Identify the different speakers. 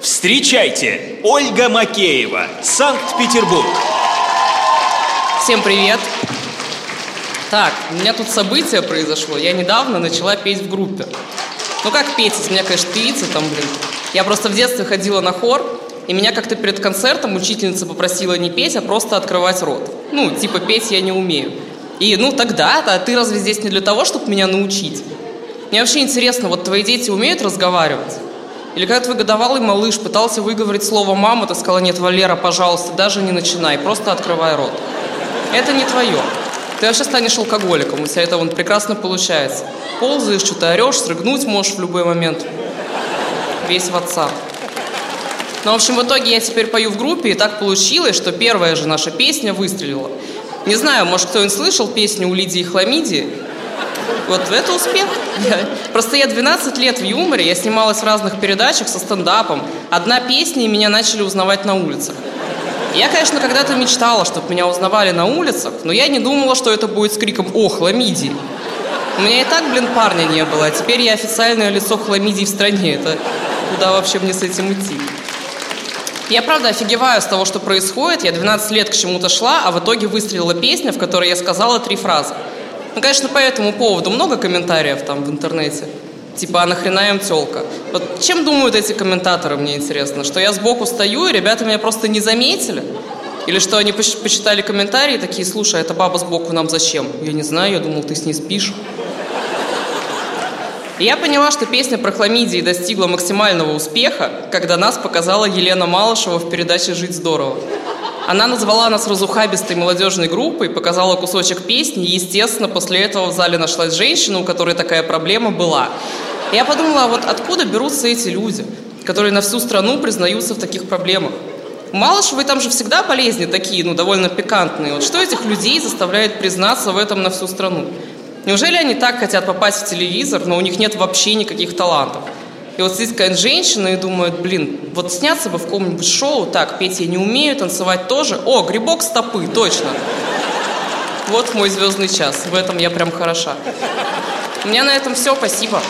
Speaker 1: Встречайте, Ольга Макеева, Санкт-Петербург.
Speaker 2: Всем привет. Так, у меня тут событие произошло. Я недавно начала петь в группе. Ну как петь, из меня, конечно, певица там, блин. Я просто в детстве ходила на хор, и меня как-то перед концертом учительница попросила не петь, а просто открывать рот. Ну, типа, петь я не умею. И, ну, тогда-то, а ты разве здесь не для того, чтобы меня научить? Мне вообще интересно, вот твои дети умеют разговаривать? Или когда твой годовалый малыш пытался выговорить слово «мама», ты сказала, нет, Валера, пожалуйста, даже не начинай, просто открывай рот. Это не твое. Ты вообще станешь алкоголиком, у тебя это вон прекрасно получается. Ползаешь, что-то орешь, срыгнуть можешь в любой момент. Весь в отца. Ну, в общем, в итоге я теперь пою в группе, и так получилось, что первая же наша песня выстрелила. Не знаю, может, кто-нибудь слышал песню у Лидии Хламидии? Вот это успех. Просто я 12 лет в юморе, я снималась в разных передачах со стендапом. Одна песня, и меня начали узнавать на улицах. Я, конечно, когда-то мечтала, чтобы меня узнавали на улицах, но я не думала, что это будет с криком «О, хламидии!». У меня и так, блин, парня не было, а теперь я официальное лицо хламидий в стране. Это куда вообще мне с этим идти? Я, правда, офигеваю с того, что происходит. Я 12 лет к чему-то шла, а в итоге выстрелила песня, в которой я сказала три фразы. Ну, конечно, по этому поводу много комментариев там в интернете. Типа, а нахрена им тёлка? Вот чем думают эти комментаторы, мне интересно? Что я сбоку стою, и ребята меня просто не заметили? Или что они почитали комментарии такие, слушай, а эта баба сбоку нам зачем? Я не знаю, я думал, ты с ней спишь. И я поняла, что песня про хламидии достигла максимального успеха, когда нас показала Елена Малышева в передаче «Жить здорово». Она назвала нас разухабистой молодежной группой, показала кусочек песни, и, естественно, после этого в зале нашлась женщина, у которой такая проблема была. Я подумала, а вот откуда берутся эти люди, которые на всю страну признаются в таких проблемах? Малышевы там же всегда болезни такие, ну, довольно пикантные. Вот что этих людей заставляет признаться в этом на всю страну? Неужели они так хотят попасть в телевизор, но у них нет вообще никаких талантов? И вот сидит какая-нибудь женщина и думает, блин, вот сняться бы в каком-нибудь шоу, так, петь я не умею, танцевать тоже. О, грибок стопы, точно. Вот мой звездный час, в этом я прям хороша. У меня на этом все, спасибо.